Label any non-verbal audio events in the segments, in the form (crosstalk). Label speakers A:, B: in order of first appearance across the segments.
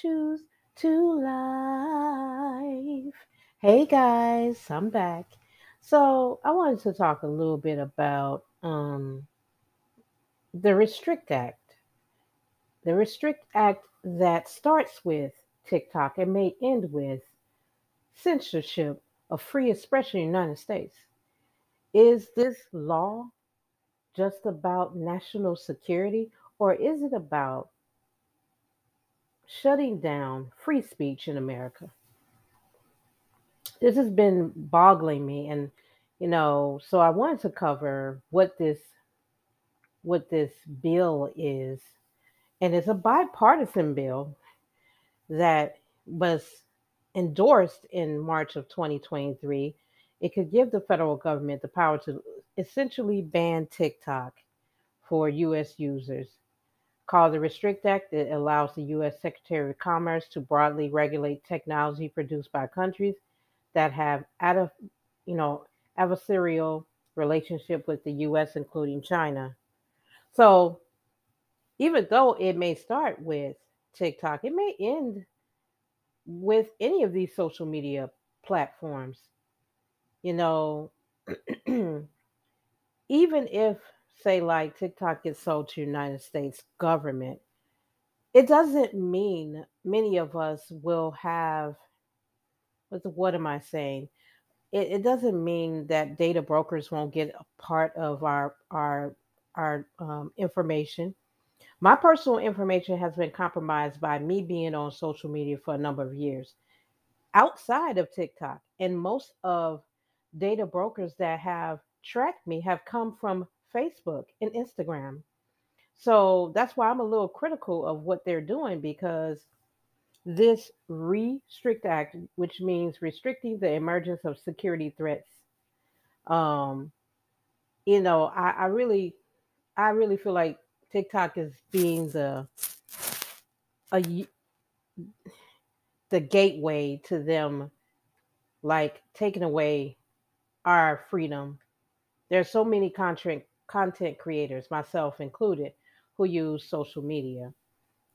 A: choose to life. Hey guys, I'm back. So I wanted to talk a little bit about um, the Restrict Act. The Restrict Act that starts with TikTok and may end with censorship of free expression in the United States. Is this law just about national security or is it about shutting down free speech in America? This has been boggling me and you know, so I wanted to cover what this what this bill is. And it's a bipartisan bill that was endorsed in March of 2023. It could give the federal government the power to essentially ban TikTok for US users. Called the Restrict Act, it allows the US Secretary of Commerce to broadly regulate technology produced by countries that have out of you know adversarial relationship with the US, including China. So even though it may start with TikTok, it may end with any of these social media platforms. You know, (clears throat) even if, say, like TikTok gets sold to United States government, it doesn't mean many of us will have what, am I saying? It, it doesn't mean that data brokers won't get a part of our our our um, information. My personal information has been compromised by me being on social media for a number of years outside of TikTok. And most of data brokers that have tracked me have come from Facebook and Instagram. So that's why I'm a little critical of what they're doing because this Restrict Act, which means restricting the emergence of security threats, um, you know, I, I really, I really feel like TikTok is being the a the gateway to them, like taking away our freedom. There's so many content content creators, myself included, who use social media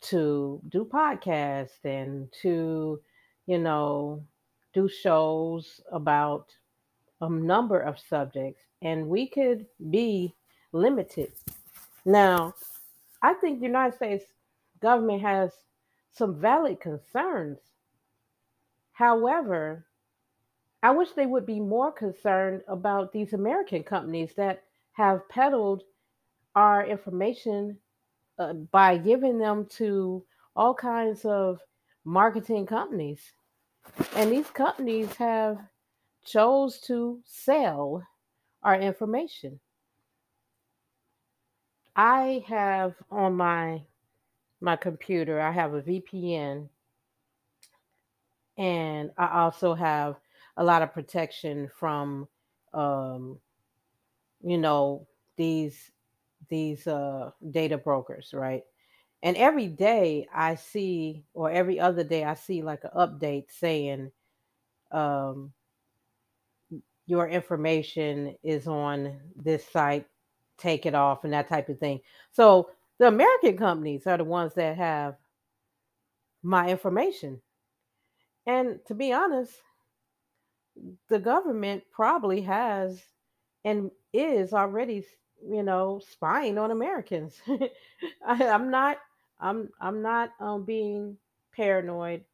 A: to do podcasts and to, you know, do shows about a number of subjects, and we could be limited. Now, I think the United States government has some valid concerns. However, I wish they would be more concerned about these American companies that have peddled our information uh, by giving them to all kinds of marketing companies. And these companies have chose to sell our information. I have on my my computer, I have a VPN and I also have a lot of protection from um, you know these these uh, data brokers, right? And every day I see, or every other day I see like an update saying um, your information is on this site, take it off, and that type of thing. So the American companies are the ones that have my information. And to be honest, the government probably has and is already you know, spying on Americans. (laughs) I, am not I'm I'm not um being paranoid.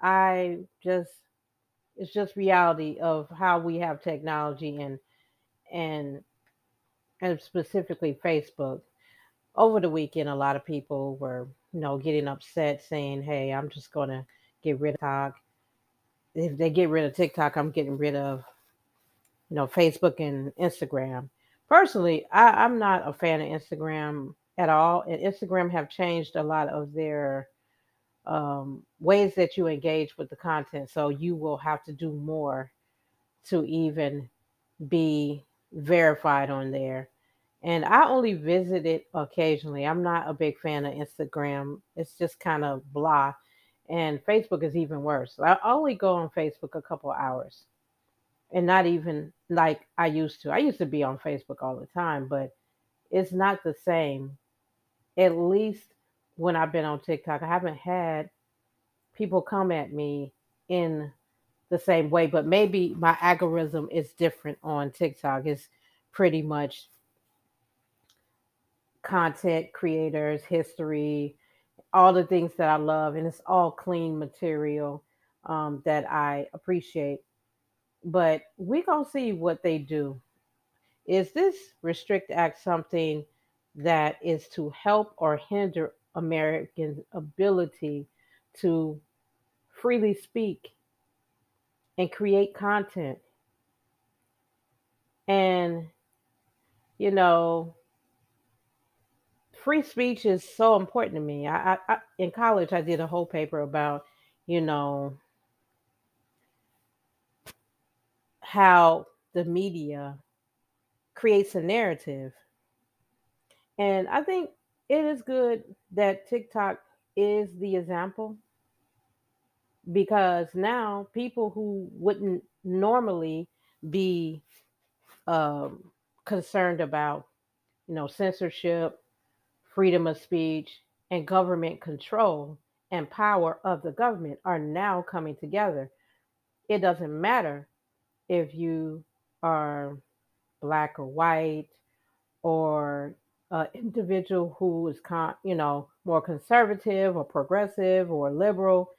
A: I just it's just reality of how we have technology and and and specifically Facebook. Over the weekend, a lot of people were, you know, getting upset saying, Hey, I'm just gonna get rid of TikTok. If they get rid of TikTok, I'm getting rid of, you know, Facebook and Instagram personally, I, I'm not a fan of Instagram at all. And Instagram have changed a lot of their um, ways that you engage with the content. So you will have to do more to even be verified on there. And I only visit it occasionally. I'm not a big fan of Instagram. It's just kind of blah. And Facebook is even worse. I only go on Facebook a couple hours and not even like I used to. I used to be on Facebook all the time, but it's not the same. At least when I've been on TikTok, I haven't had people come at me in the same way, but maybe my algorithm is different on TikTok. It's pretty much content creators, history, all the things that I love, and it's all clean material um, that I appreciate. But we gonna see what they do. Is this restrict act something that is to help or hinder Americans' ability to freely speak and create content? And you know, free speech is so important to me. I, I, I in college I did a whole paper about, you know, how the media creates a narrative. And I think it is good that TikTok is the example because now people who wouldn't normally be um, concerned about, you know, censorship freedom of speech, and government control and power of the government are now coming together. It doesn't matter if you are black or white or an individual who is con- you know more conservative or progressive or liberal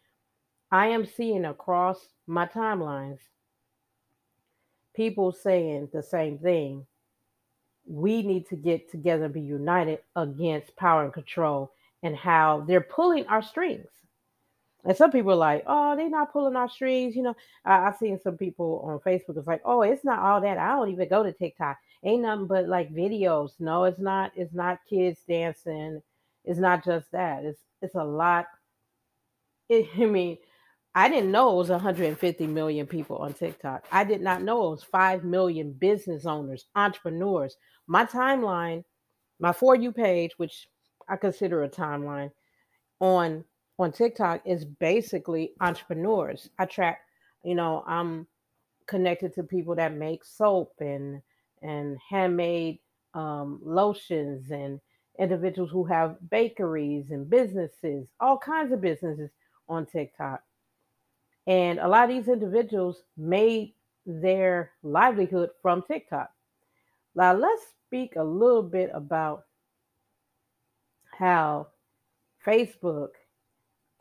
A: i am seeing across my timelines people saying the same thing we need to get together and be united against power and control and how they're pulling our strings. And some people are like, oh, they're not pulling our strings. You know, I, I've seen some people on Facebook. It's like, oh, it's not all that. I don't even go to TikTok. Ain't nothing but like videos. No, it's not. It's not kids dancing. It's not just that. It's it's a lot. It, (laughs) I mean, I didn't know it was 150 million people on TikTok. I did not know it was 5 million business owners, entrepreneurs. My timeline, my For You page, which I consider a timeline on on TikTok is basically entrepreneurs. I track, you know, I'm connected to people that make soap and and handmade um, lotions and individuals who have bakeries and businesses, all kinds of businesses on TikTok. And a lot of these individuals made their livelihood from TikTok. Now, let's speak a little bit about how Facebook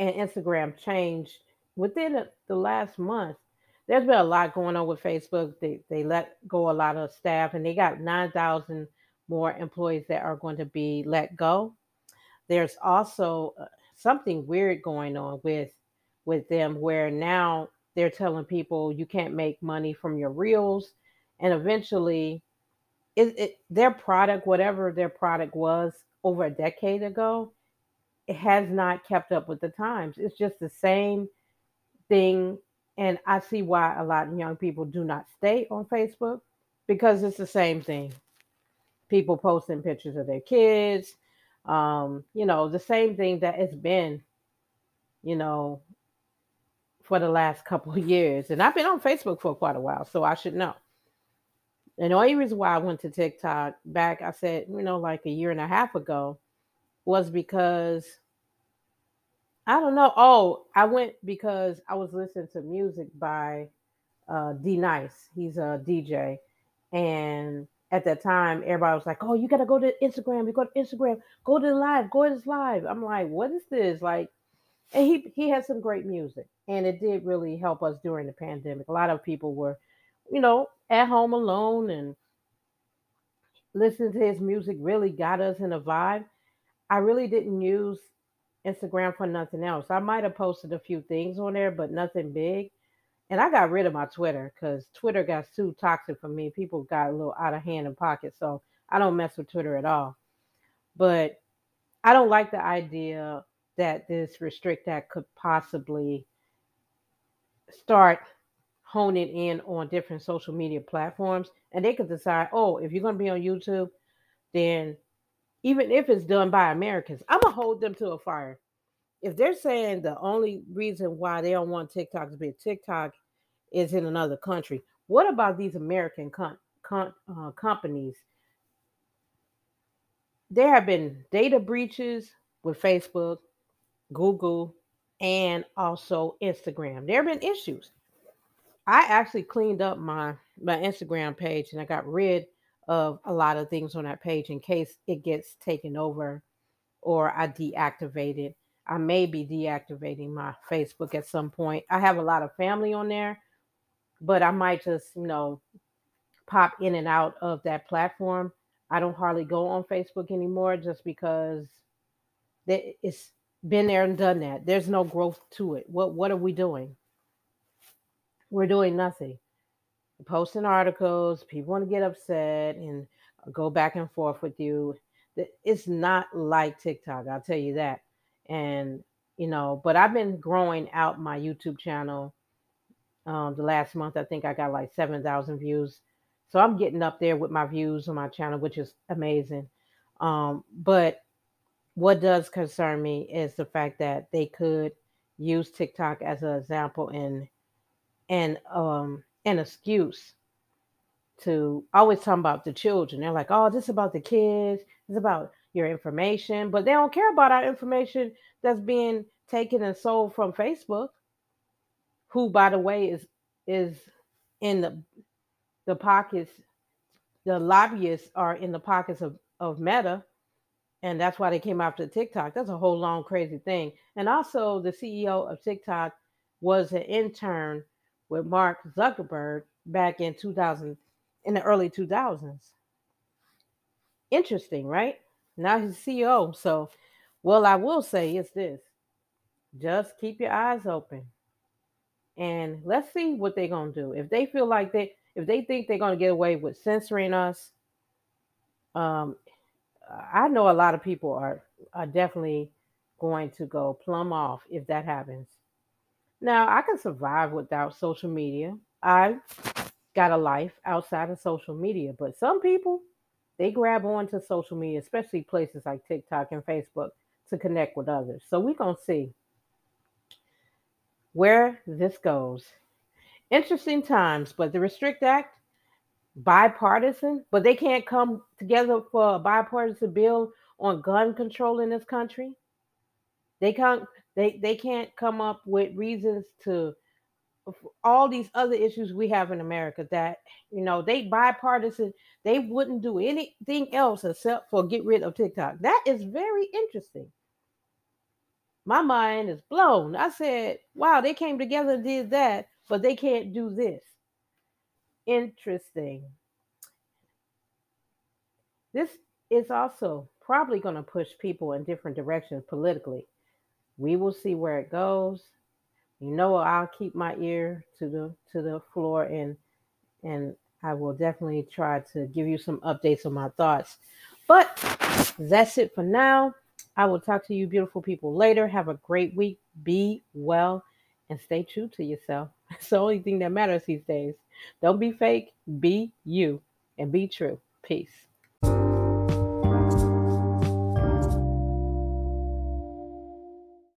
A: and Instagram changed within the last month. There's been a lot going on with Facebook. They, they let go a lot of staff and they got 9,000 more employees that are going to be let go. There's also uh, something weird going on with with them where now they're telling people you can't make money from your reels and eventually it, it, their product whatever their product was over a decade ago has not kept up with the times it's just the same thing and i see why a lot of young people do not stay on facebook because it's the same thing people posting pictures of their kids um, you know the same thing that it's been you know for the last couple of years. And I've been on Facebook for quite a while, so I should know. And the only reason why I went to TikTok back, I said, you know, like a year and a half ago, was because I don't know. Oh, I went because I was listening to music by uh, D Nice. He's a DJ. And at that time, everybody was like, oh, you got to go to Instagram. You go to Instagram. Go to the live. Go to this live. I'm like, what is this? Like, and he he had some great music and it did really help us during the pandemic a lot of people were you know at home alone and listening to his music really got us in a vibe i really didn't use instagram for nothing else. I might have posted a few things on there but nothing big. And i got rid of my twitter because twitter got too toxic for me. People got a little out of hand in pocket so i don't mess with twitter at all. But i don't like the idea that this restrict act could possibly start honing in on different social media platforms and they could decide oh if you're going to be on youtube then even if it's done by americans i'm to hold them to a fire if they're saying the only reason why they don't want tiktok to be a tiktok is in another country what about these american com- com- uh, companies there have been data breaches with facebook Google, and also Instagram. There have been issues. I actually cleaned up my my Instagram page and I got rid of a lot of things on that page in case it gets taken over or I deactivate it. I may be deactivating my Facebook at some point. I have a lot of family on there, but I might just, you know, pop in and out of that platform. I don't hardly go on Facebook anymore just because it's been there and done that. There's no growth to it. What what are we doing? We're doing nothing. Posting articles, people want to get upset and go back and forth with you. It's not like TikTok, I'll tell you that. And you know, but I've been growing out my YouTube channel. Um, the last month, I think I got like seven thousand views. So I'm getting up there with my views on my channel, which is amazing. Um, but what does concern me is the fact that they could use TikTok as an example and and um an excuse to always talk about the children. They're like, oh, this is about the kids, it's about your information, but they don't care about our information that's being taken and sold from Facebook, who by the way is is in the the pockets, the lobbyists are in the pockets of, of Meta and that's why they came after TikTok. That's a whole long crazy thing. And also, the CEO of TikTok was an intern with Mark Zuckerberg back in 2000, in the early 2000s. Interesting, right? Now he's CEO. So, well, I will say is this: just keep your eyes open, and let's see what they're gonna do. If they feel like they, if they think they're gonna get away with censoring us, um, I know a lot of people are are definitely going to go plumb off if that happens. Now, I can survive without social media. I got a life outside of social media, but some people they grab onto social media, especially places like TikTok and Facebook to connect with others. So we're going to see where this goes. Interesting times, but the Restrict Act bipartisan, but they can't come together for a bipartisan bill on gun control in this country. They can't they they can't come up with reasons to all these other issues we have in America that you know they bipartisan they wouldn't do anything else except for get rid of TikTok. That is very interesting. My mind is blown. I said, "Wow, they came together and did that, but they can't do this." interesting. This is also probably going to push people in different directions politically. We will see where it goes. You know, I'll keep my ear to the to the floor and and I will definitely try to give you some updates on my thoughts. But that's it for now. I will talk to you beautiful people later. Have a great week. Be well and stay true to yourself. (laughs) It's the only thing that matters these days. Don't be fake, be you, and be true. Peace.